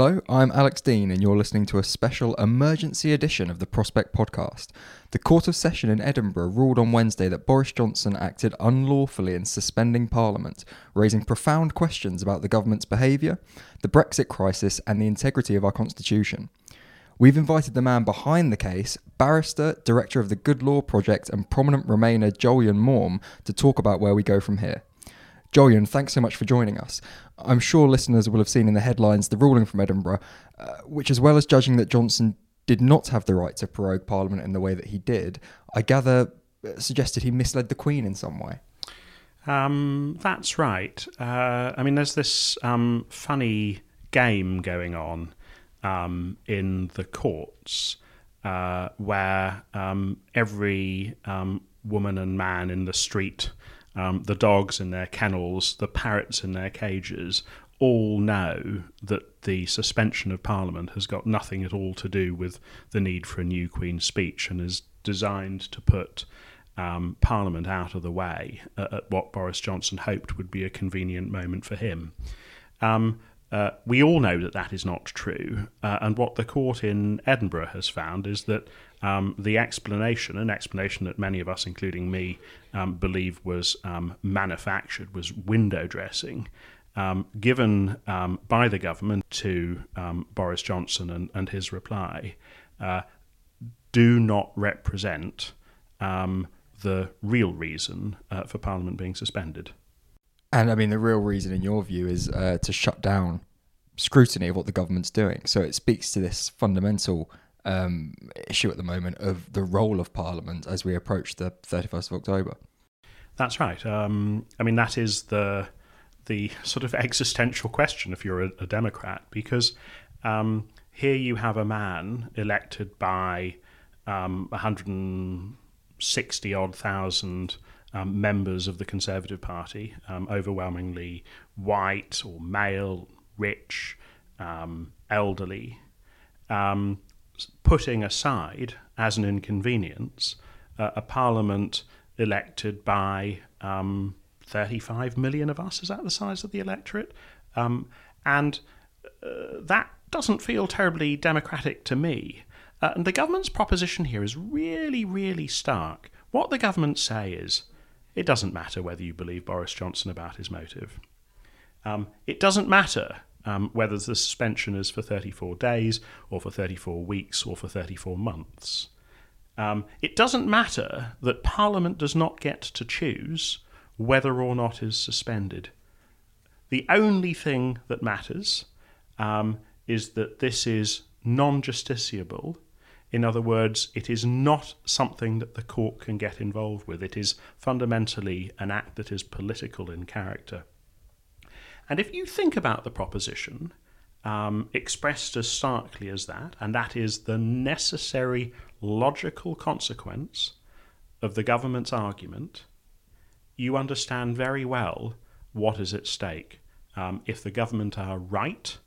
Hello, I'm Alex Dean, and you're listening to a special emergency edition of the Prospect Podcast. The Court of Session in Edinburgh ruled on Wednesday that Boris Johnson acted unlawfully in suspending Parliament, raising profound questions about the government's behaviour, the Brexit crisis, and the integrity of our Constitution. We've invited the man behind the case, barrister, director of the Good Law Project, and prominent Remainer Jolyon Maugham, to talk about where we go from here. Jolyon, thanks so much for joining us. I'm sure listeners will have seen in the headlines the ruling from Edinburgh, uh, which, as well as judging that Johnson did not have the right to prorogue Parliament in the way that he did, I gather uh, suggested he misled the Queen in some way. Um, that's right. Uh, I mean, there's this um, funny game going on um, in the courts uh, where um, every um, woman and man in the street um, the dogs in their kennels, the parrots in their cages, all know that the suspension of Parliament has got nothing at all to do with the need for a new Queen's speech and is designed to put um, Parliament out of the way at, at, what Boris Johnson hoped would be a convenient moment for him. Um, uh, we all know that that is not true, uh, and what the court in Edinburgh has found is that um, the explanation, an explanation that many of us, including me, um, believe was um, manufactured, was window dressing, um, given um, by the government to Boris Johnson and, and his reply, uh, do not represent the real reason uh, for Parliament being suspended. And I mean, the real reason, in your view, is uh, to shut down scrutiny of what the government's doing. So it speaks to this fundamental um, issue at the moment of the role of Parliament as we approach the 31st of October. That's right. Um, I mean, that is the the sort of existential question if you're a, a Democrat, because um, here you have a man elected by um, 160 odd thousand um, members of the Conservative Party, um, overwhelmingly white or male, rich, um, elderly, um, putting aside as an inconvenience uh, a parliament elected by um, 35 million of us. Is that the size of the electorate? Um, and uh, that doesn't feel terribly democratic to me. Uh, and the government's proposition here is really, really stark. What the government say is it doesn't matter whether you believe Boris Johnson about his motive. Um, it doesn't matter um, whether the suspension is for 34 days or for 34 weeks or for 34 months. Um, it doesn't matter that Parliament does not get to choose whether or not is suspended. The only thing that matters um, is that this is non justiciable. In other words, it is not something that the court can get involved with. It is fundamentally an act that is political in character. And if you think about the proposition um, expressed as starkly as that, and that is the necessary logical consequence of the government's argument, you understand very well what is at stake. Um, if the government are right,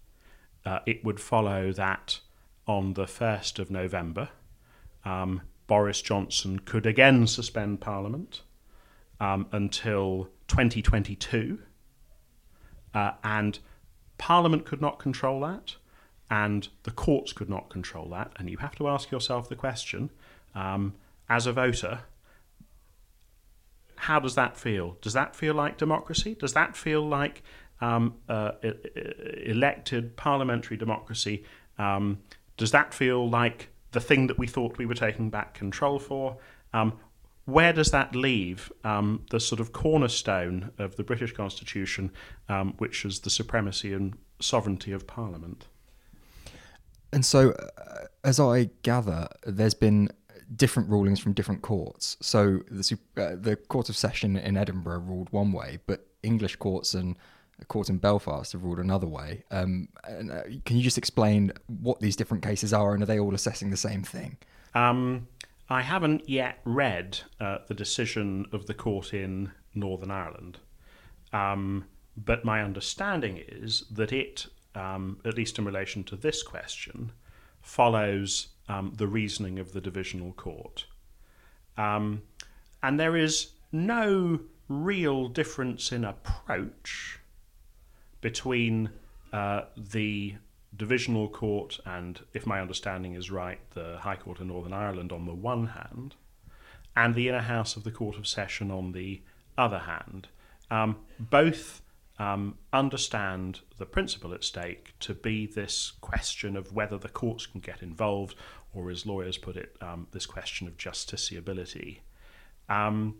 uh, it would follow that on the 1st of November, um, Boris Johnson could again suspend Parliament um, until 2022 uh, and Parliament could not control that, and the courts could not control that. And you have to ask yourself the question um, as a voter how does that feel? Does that feel like democracy? Does that feel like um, uh, elected parliamentary democracy? Um, does that feel like the thing that we thought we were taking back control for? Um, where does that leave um, the sort of cornerstone of the British Constitution, um, which is the supremacy and sovereignty of Parliament? And so, uh, as I gather, there's been different rulings from different courts. So the uh, the Court of Session in Edinburgh ruled one way, but English courts and a court in Belfast have ruled another way. Um, and, uh, can you just explain what these different cases are, and are they all assessing the same thing? Um, I haven't yet read uh, the decision of the court in Northern Ireland, um, but my understanding is that it, um, at least in relation to this question, follows um, the reasoning of the divisional court. Um, and there is no real difference in approach between uh, the divisional court and, if my understanding is right, the High Court of Northern Ireland on the one hand, and the inner house of the Court of Session on the other hand. Um, both um, understand the principle at stake to be this question of whether the courts can get involved, or as lawyers put it, um, this question of justiciability. Um,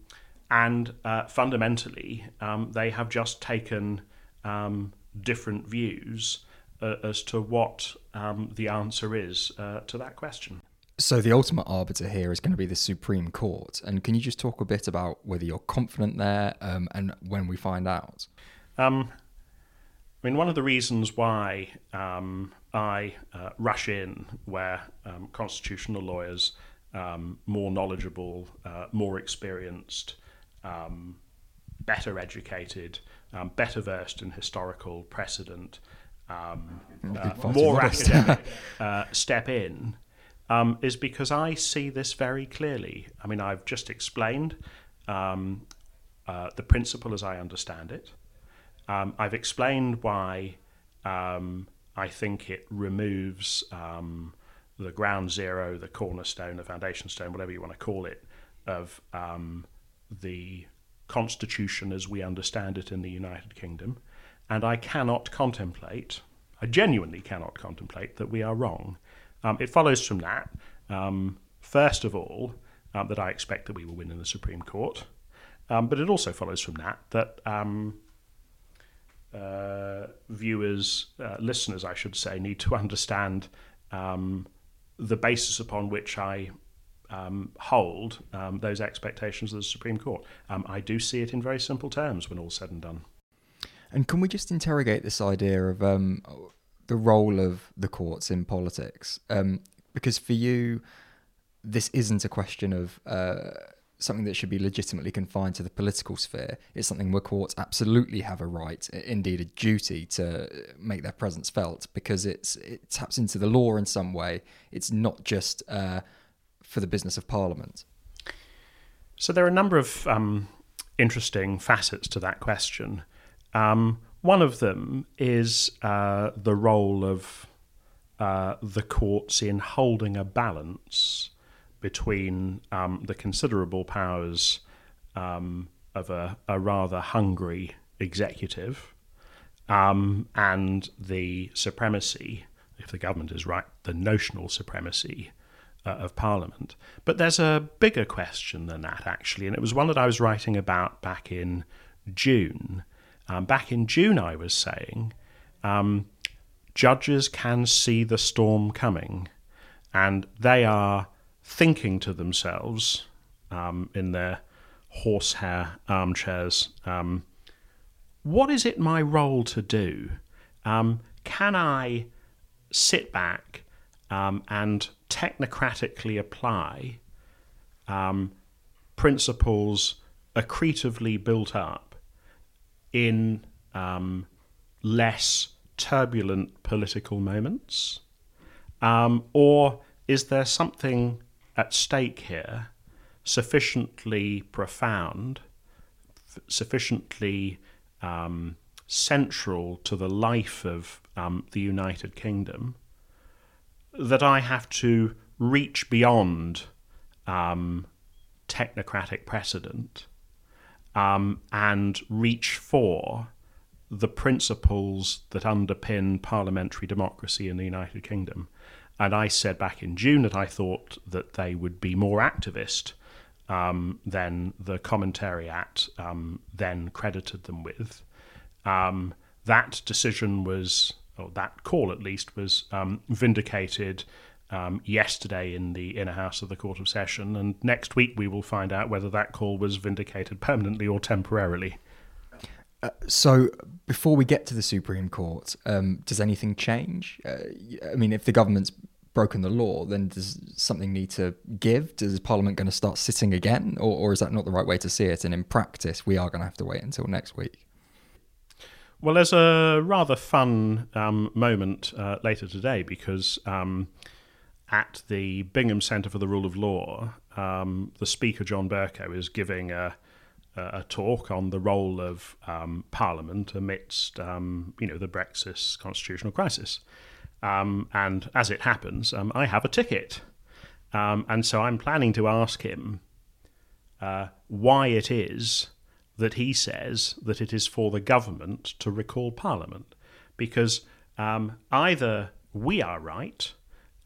and uh, fundamentally, um, they have just taken um, different views uh, as to what um, the answer is uh, to that question. So the ultimate arbiter here is going to be the Supreme Court. And can you just talk a bit about whether you're confident there um, and when we find out? Um, I mean, one of the reasons why um, I uh, rush in where um, constitutional lawyers, um, more knowledgeable, uh, more experienced, um, better educated, um, better versed in historical precedent, um, uh, more academic, uh, step in, is because I see this very clearly. I mean, I've just explained uh, the principle as I understand it. Um, I've explained why um, I think it removes um, the ground zero, the cornerstone, the foundation stone, whatever you want to call it, of um, the constitution as we understand it in the United Kingdom. And I cannot contemplate, I genuinely cannot contemplate that we are wrong. Um, it follows from that, um, first of all, that I expect that we will win in the Supreme Court. but it also follows from that that uh, viewers, uh, listeners, I should say, need to understand um, the basis upon which I um, hold um, those expectations of the Supreme Court. Um, I do see it in very simple terms when all's said and done. And can we just interrogate this idea of um, the role of the courts in politics? Um, because for you, this isn't a question of uh, something that should be legitimately confined to the political sphere. It's something where courts absolutely have a right, indeed a duty, to make their presence felt because it's it taps into the law in some way. It's not just uh, for the business of Parliament. So there are a number of um, interesting facets to that question. Um, one of them is uh, the role of uh, the courts in holding a balance between um, the considerable powers um, of a, a, rather hungry executive um, and the supremacy, if the government is right, the notional supremacy uh, of Parliament. But there's a bigger question than that, actually, and it was one that I was writing about back in June. Um, back in June, I was saying um, judges can see the storm coming, and they are thinking to themselves um, in their horsehair armchairs, um, what is it my role to do? Um, can I sit back um, and technocratically apply principles accretively built up in um, less turbulent political moments? or is there something at stake here sufficiently profound, sufficiently um, central to the life of um, the United Kingdom that I have to reach beyond um, technocratic precedent um, and reach for the principles that underpin parliamentary democracy in the United Kingdom. And I said back in June that I thought that they would be more activist um, than the Commentariat um, then credited them with. Um, that decision was, or that call at least, was um, vindicated um, yesterday in the inner house of the Court of Session, and next week we will find out whether that call was vindicated permanently or temporarily. Uh, so, before we get to the Supreme Court, um, does anything change? Uh, I mean, if the government's broken the law, then does something need to give? Does Parliament going to start sitting again, or, or is that not the right way to see it? And in practice, we are going to have to wait until next week. Well, there's a rather fun um, moment uh, later today because um, at the Bingham Centre for the Rule of Law, um, the Speaker, John Bercow, is giving a, a talk on the role of um, Parliament amidst um, you know, the Brexit constitutional crisis. Um, and as it happens, um, I have a ticket. Um, and so I'm planning to ask him uh, why it is that he says that it is for the government to recall Parliament. Because either we are right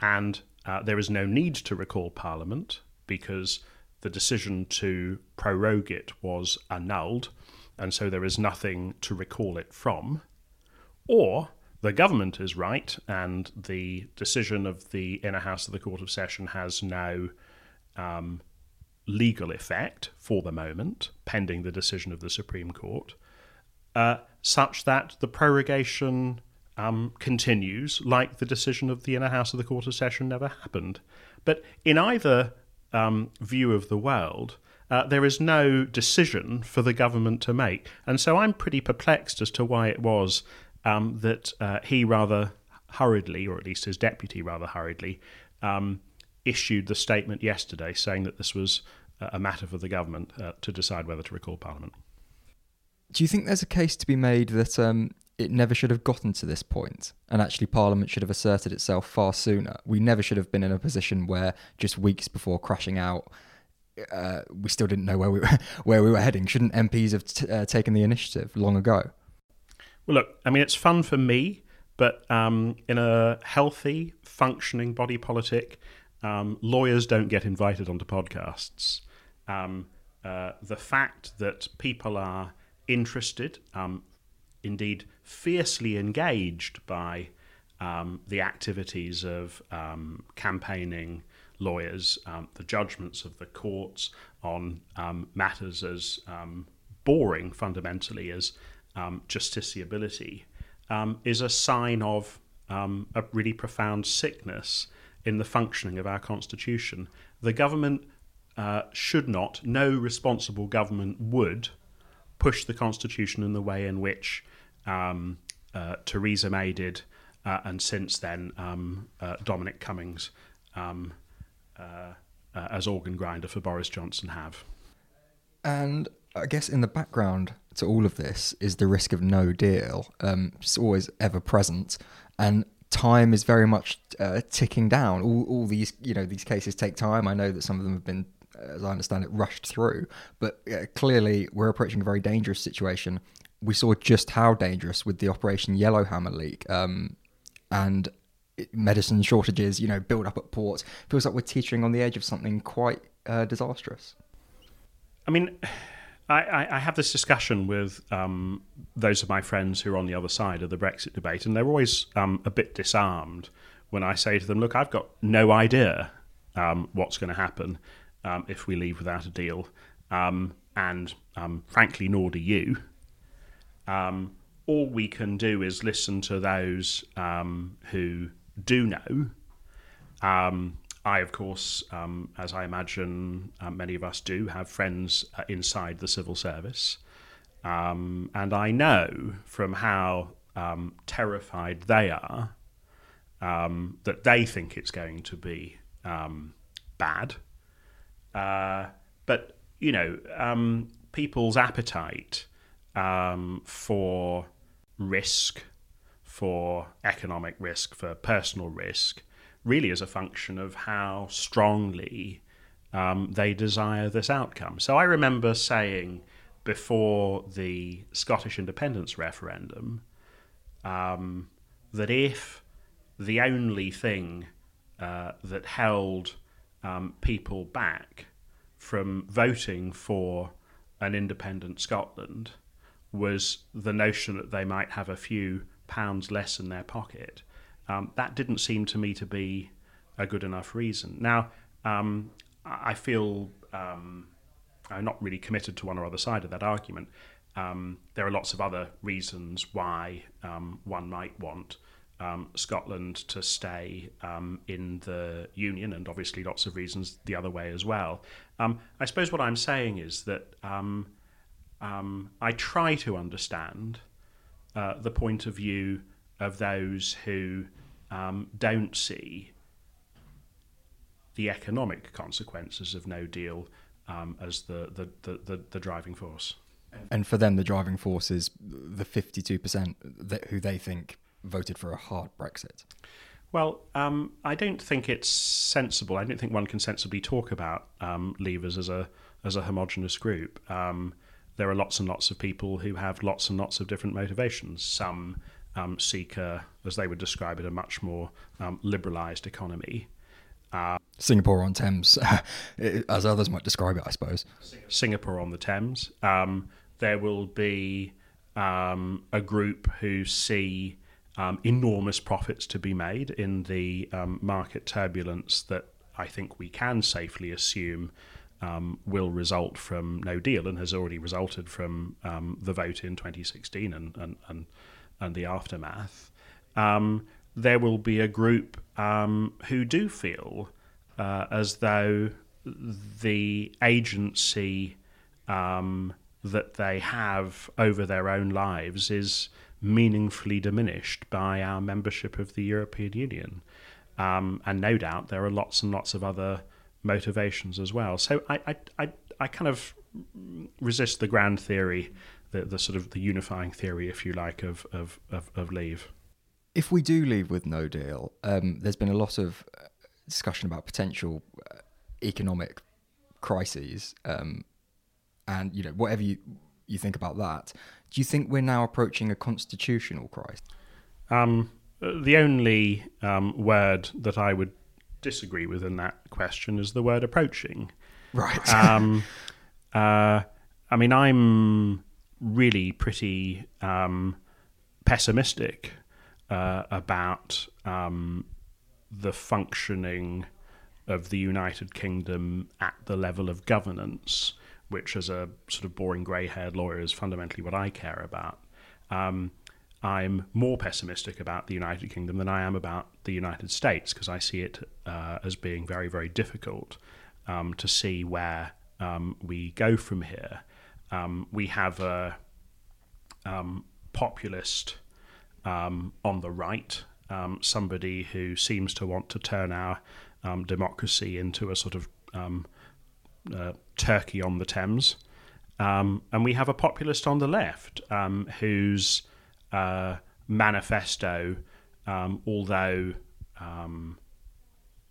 and uh, there is no need to recall Parliament because the decision to prorogue it was annulled, and so there is nothing to recall it from. Or the government is right, and the decision of the inner house of the Court of Session has no um, legal effect for the moment, pending the decision of the Supreme Court, uh, such that the prorogation um, continues, like the decision of the inner house of the Court of Session never happened. But in either um, view of the world, uh, there is no decision for the government to make. And so I'm pretty perplexed as to why it was um, that uh, he rather hurriedly, or at least his deputy rather hurriedly, um, issued the statement yesterday saying that this was a matter for the government uh, to decide whether to recall Parliament. Do you think there's a case to be made that um, it never should have gotten to this point, and actually Parliament should have asserted itself far sooner. We never should have been in a position where just weeks before crashing out, uh, we still didn't know where we were, where we were heading. Shouldn't MPs have t- uh, taken the initiative long ago? Well, look, I mean, it's fun for me, but um, in a healthy, functioning body politic, um, lawyers don't get invited onto podcasts. Um, uh, the fact that people are interested, um, indeed fiercely engaged by um, the activities of um, campaigning lawyers, um, the judgments of the courts on um, matters as um, boring fundamentally as um, justiciability, is a sign of a really profound sickness in the functioning of our constitution. The government uh, should not, no responsible government would, push the constitution in the way in which um, uh, Theresa May did, uh, and since then um, uh, Dominic Cummings um, uh, uh, as organ grinder for Boris Johnson have. And I guess in the background to all of this is the risk of no deal. Um, it's always ever present, and time is very much uh, ticking down. All, all these, you know, these cases take time. I know that some of them have been, as I understand it, rushed through, but uh, clearly we're approaching a very dangerous situation we saw just how dangerous with the Operation Yellowhammer leak um, and medicine shortages, you know, build up at ports. Feels like we're teetering on the edge of something quite uh, disastrous. I mean, I, I, have this discussion with um, those of my friends who are on the other side of the Brexit debate, and they're always um, a bit disarmed when I say to them, "Look, I've got no idea um, what's going to happen um, if we leave without a deal, um, and um, frankly, nor do you." Um, all we can do is listen to those um, who do know. Um, I, of course, um, as I imagine uh, many of us do, have friends uh, inside the civil service. Um, and I know from how um, terrified they are that they think it's going to be bad. Uh, but, you know, people's appetite um, for risk, for economic risk, for personal risk, really is a function of how strongly um, they desire this outcome. So I remember saying before the Scottish independence referendum um, that if the only thing uh, that held um, people back from voting for an independent Scotland was the notion that they might have a few pounds less in their pocket. Um, that didn't seem to me to be a good enough reason. Now, um, I feel um, I'm not really committed to one or other side of that argument. Um, there are lots of other reasons why um, one might want um, Scotland to stay in the Union, and obviously lots of reasons the other way as well. I suppose what I'm saying is that um, I try to understand uh, the point of view of those who don't see the economic consequences of no deal um, as the, the, the, the, the driving force. And for them, the driving force is the 52% that, who they think voted for a hard Brexit. Well, um, I don't think it's sensible. I don't think one can sensibly talk about um, Leavers as a as a homogenous group. Um, there are lots and lots of people who have lots and lots of different motivations. Some um, seek a, as they would describe it, a much more um, liberalised economy. Uh, Singapore on Thames, as others might describe it, I suppose. Singapore on the Thames. Um, there will be um, a group who see um, enormous profits to be made in the um, market turbulence that I think we can safely assume um, will result from no deal and has already resulted from um, the vote in 2016 and, and, and, and the aftermath. there will be a group who do feel uh, as though the agency um, that they have over their own lives is meaningfully diminished by our membership of the European Union. Um, and no doubt there are lots and lots of other motivations as well. So I, I, I, I kind of resist the grand theory, the, the sort of the unifying theory, if you like, of, of, of, of leave. If we do leave with no deal, um, there's been a lot of discussion about potential uh, economic crises, um, and you know whatever you you think about that. Do you think we're now approaching a constitutional crisis? Um, the only um, word that I would disagree with in that question is the word approaching. Right. um, uh, I mean, I'm really pretty um, pessimistic uh, about um, the functioning of the United Kingdom at the level of governance, which, as a sort of boring grey haired lawyer, is fundamentally what I care about. Um, I'm more pessimistic about the United Kingdom than I am about the United States because I see it uh, as being very, very difficult um, to see where um, we go from here. Um, we have a um, populist um, on the right um, somebody who seems to want to turn our democracy into a sort of uh, Turkey on the Thames. And we have a populist on the left whose uh, manifesto, um, although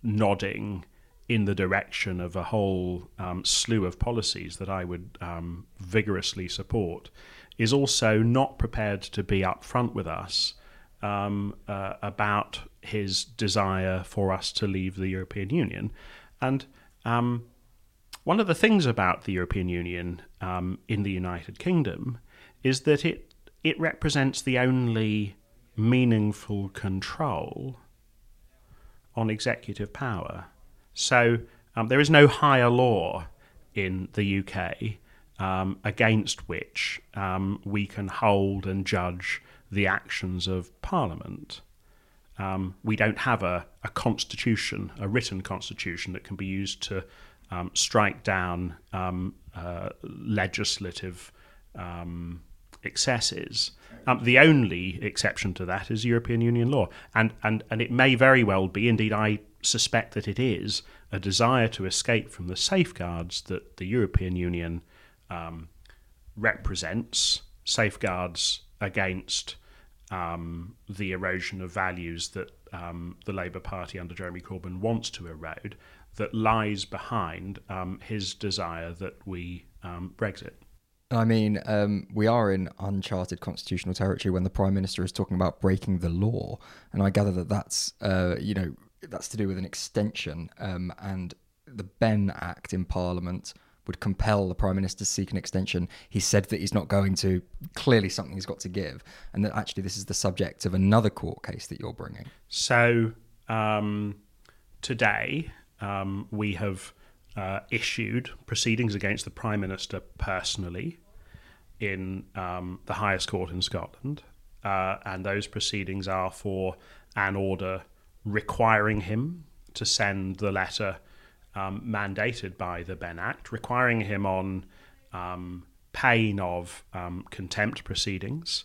nodding in the direction of a whole um, slew of policies that I would um, vigorously support, is also not prepared to be upfront with us um, uh, about his desire for us to leave the European Union. And um, one of the things about the European Union um, in the United Kingdom is that it it represents the only meaningful control on executive power. So um, there is no higher law in the UK um, against which um, we can hold and judge the actions of Parliament. Um, we don't have a, a, constitution, a written constitution that can be used to um, strike down um, uh, legislative excesses. Um, the only exception to that is European Union law, and, and and it may very well be, indeed, I suspect that it is a desire to escape from the safeguards that the European Union um, represents, safeguards against um, the erosion of values that um, the Labour Party under Jeremy Corbyn wants to erode that lies behind um, his desire that we um, Brexit. I mean, um, we are in uncharted constitutional territory when the prime minister is talking about breaking the law, and I gather that that's uh, you know that's to do with an extension, um, and the Benn Act in Parliament would compel the prime minister to seek an extension. He said that he's not going to. Clearly, something he's got to give, and that actually this is the subject of another court case that you're bringing. So um, today um, we have uh, issued proceedings against the Prime Minister personally in um, the highest court in Scotland. Uh, and those proceedings are for an order requiring him to send the letter um, mandated by the Benn Act, requiring him on um, pain of um, contempt proceedings,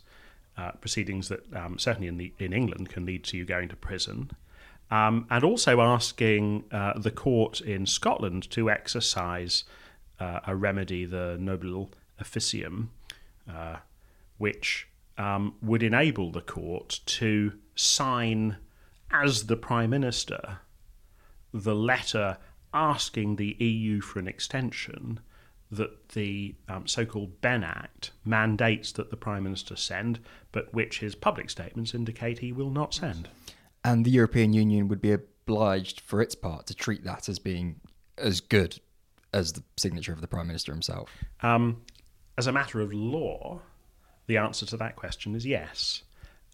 uh, proceedings that um, certainly in, the, in England can lead to you going to prison, um, and also asking uh, the court in Scotland to exercise uh, a remedy, the nobile officium, uh, which um, would enable the court to sign as the Prime Minister the letter asking the EU for an extension that the um, so called Benn Act mandates that the Prime Minister send, but which his public statements indicate he will not send and the European Union would be obliged, for its part, to treat that as being as good as the signature of the Prime Minister himself. Um, as a matter of law, the answer to that question is yes.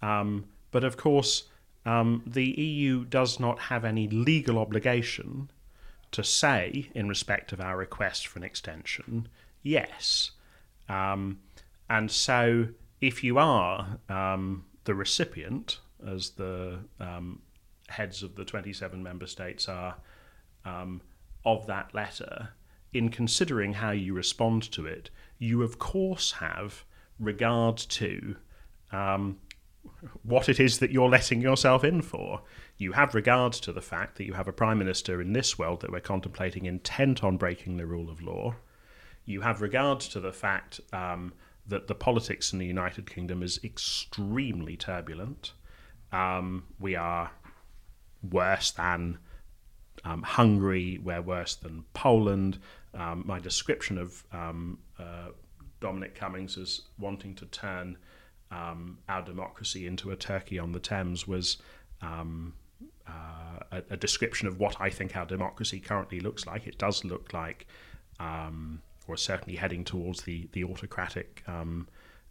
Um, but of course, um, the EU does not have any legal obligation to say, in respect of our request for an extension, yes. Um, and so, if you are um, the recipient as the um, heads of the 27 member states are um, of that letter, in considering how you respond to it, you of course have regard to um, what it is that you're letting yourself in for. You have regard to the fact that you have a prime minister in this world that we're contemplating intent on breaking the rule of law. You have regard to the fact um, that the politics in the United Kingdom is extremely turbulent. Um, we are worse than um, Hungary, we're worse than Poland. Um, my description of um, uh, Dominic Cummings as wanting to turn um, our democracy into a Turkey on the Thames was um, uh, a, a, description of what I think our democracy currently looks like. It does look like, or certainly heading towards the, the autocratic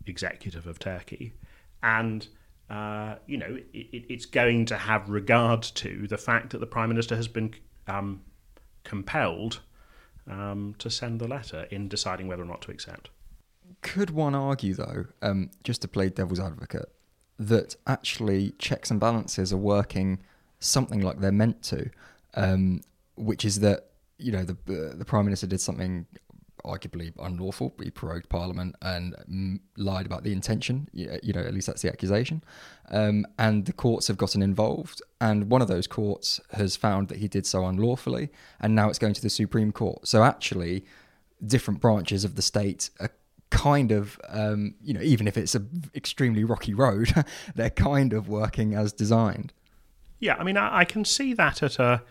executive of Turkey. And uh, you know, it, it's going to have regard to the fact that the Prime Minister has been um, compelled um, to send the letter in deciding whether or not to accept. Could one argue, though, um, just to play devil's advocate, that actually checks and balances are working something like they're meant to, um, which is that you know the uh, the prime minister did something arguably unlawful. He prorogued Parliament and mm, lied about the intention. You know, at least that's the accusation. Um, and the courts have gotten involved, and one of those courts has found that he did so unlawfully, and now it's going to the Supreme Court. So actually, different branches of the state are kind of, um, you know, even if it's an extremely rocky road, they're kind of working as designed. Yeah, I mean, I, I can see that at a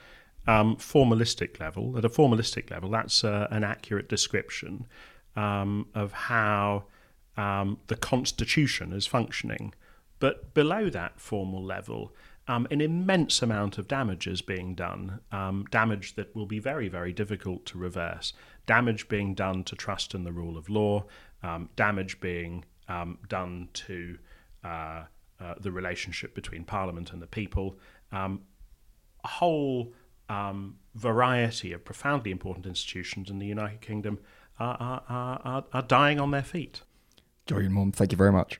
um, formalistic level, at a formalistic level, that's uh, an accurate description um, of how um, the Constitution is functioning. But below that formal level, um, an immense amount of damage is being done, um, damage that will be very, very difficult to reverse. Damage being done to trust in the rule of law, um, damage being done to uh, uh, the relationship between Parliament and the people. a whole um, variety of profoundly important institutions in the United Kingdom are, are, are, are dying on their feet. Jolyon Maugham, thank you very much.